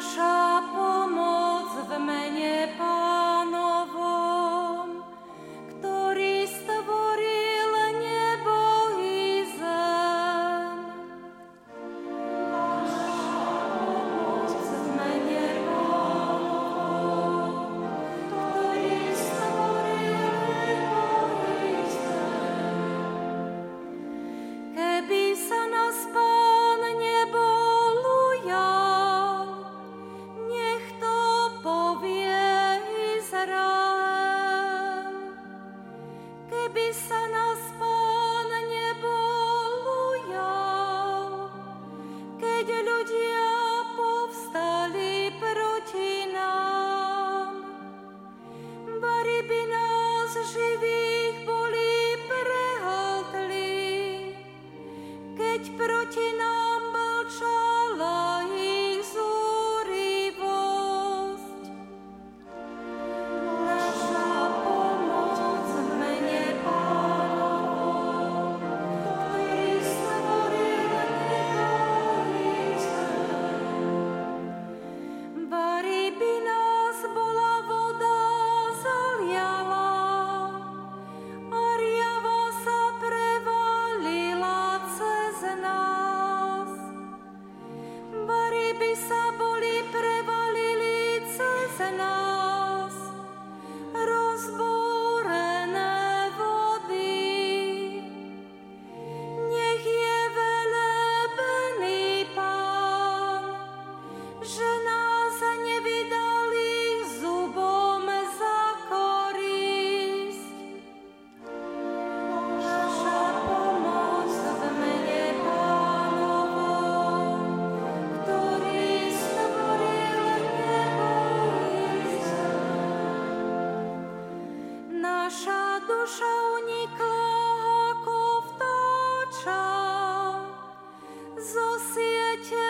说 sun. duszę nikogo wtacza, zosiecie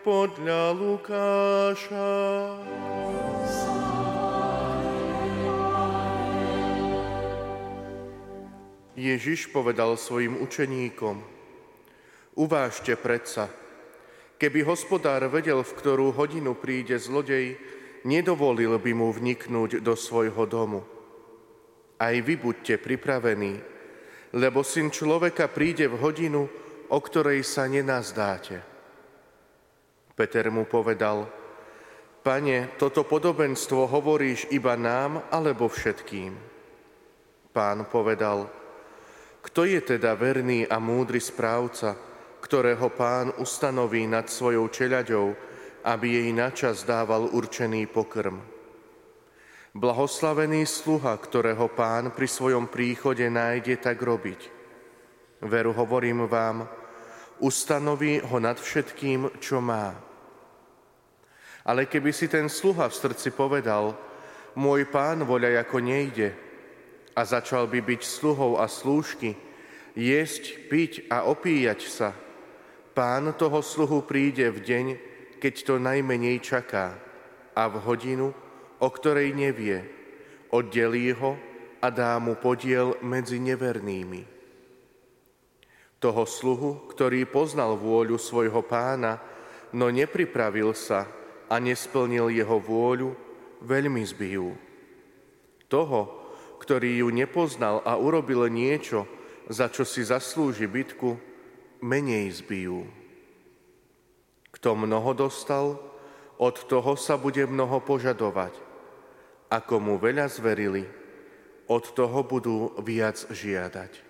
podľa Lukáša. Ježiš povedal svojim učeníkom, uvážte predsa, keby hospodár vedel, v ktorú hodinu príde zlodej, nedovolil by mu vniknúť do svojho domu. Aj vy buďte pripravení, lebo syn človeka príde v hodinu, o ktorej sa nenazdáte. Peter mu povedal, Pane, toto podobenstvo hovoríš iba nám alebo všetkým? Pán povedal, kto je teda verný a múdry správca, ktorého pán ustanoví nad svojou čeľaďou, aby jej načas dával určený pokrm. Blahoslavený sluha, ktorého pán pri svojom príchode nájde tak robiť. Veru hovorím vám, ustanoví ho nad všetkým, čo má. Ale keby si ten sluha v srdci povedal, môj pán voľa ako nejde, a začal by byť sluhou a slúžky, jesť, piť a opíjať sa, pán toho sluhu príde v deň, keď to najmenej čaká a v hodinu, o ktorej nevie, oddelí ho a dá mu podiel medzi nevernými. Toho sluhu, ktorý poznal vôľu svojho pána, no nepripravil sa a nesplnil jeho vôľu, veľmi zbijú. Toho, ktorý ju nepoznal a urobil niečo, za čo si zaslúži bitku, menej zbijú. Kto mnoho dostal, od toho sa bude mnoho požadovať. Ako mu veľa zverili, od toho budú viac žiadať.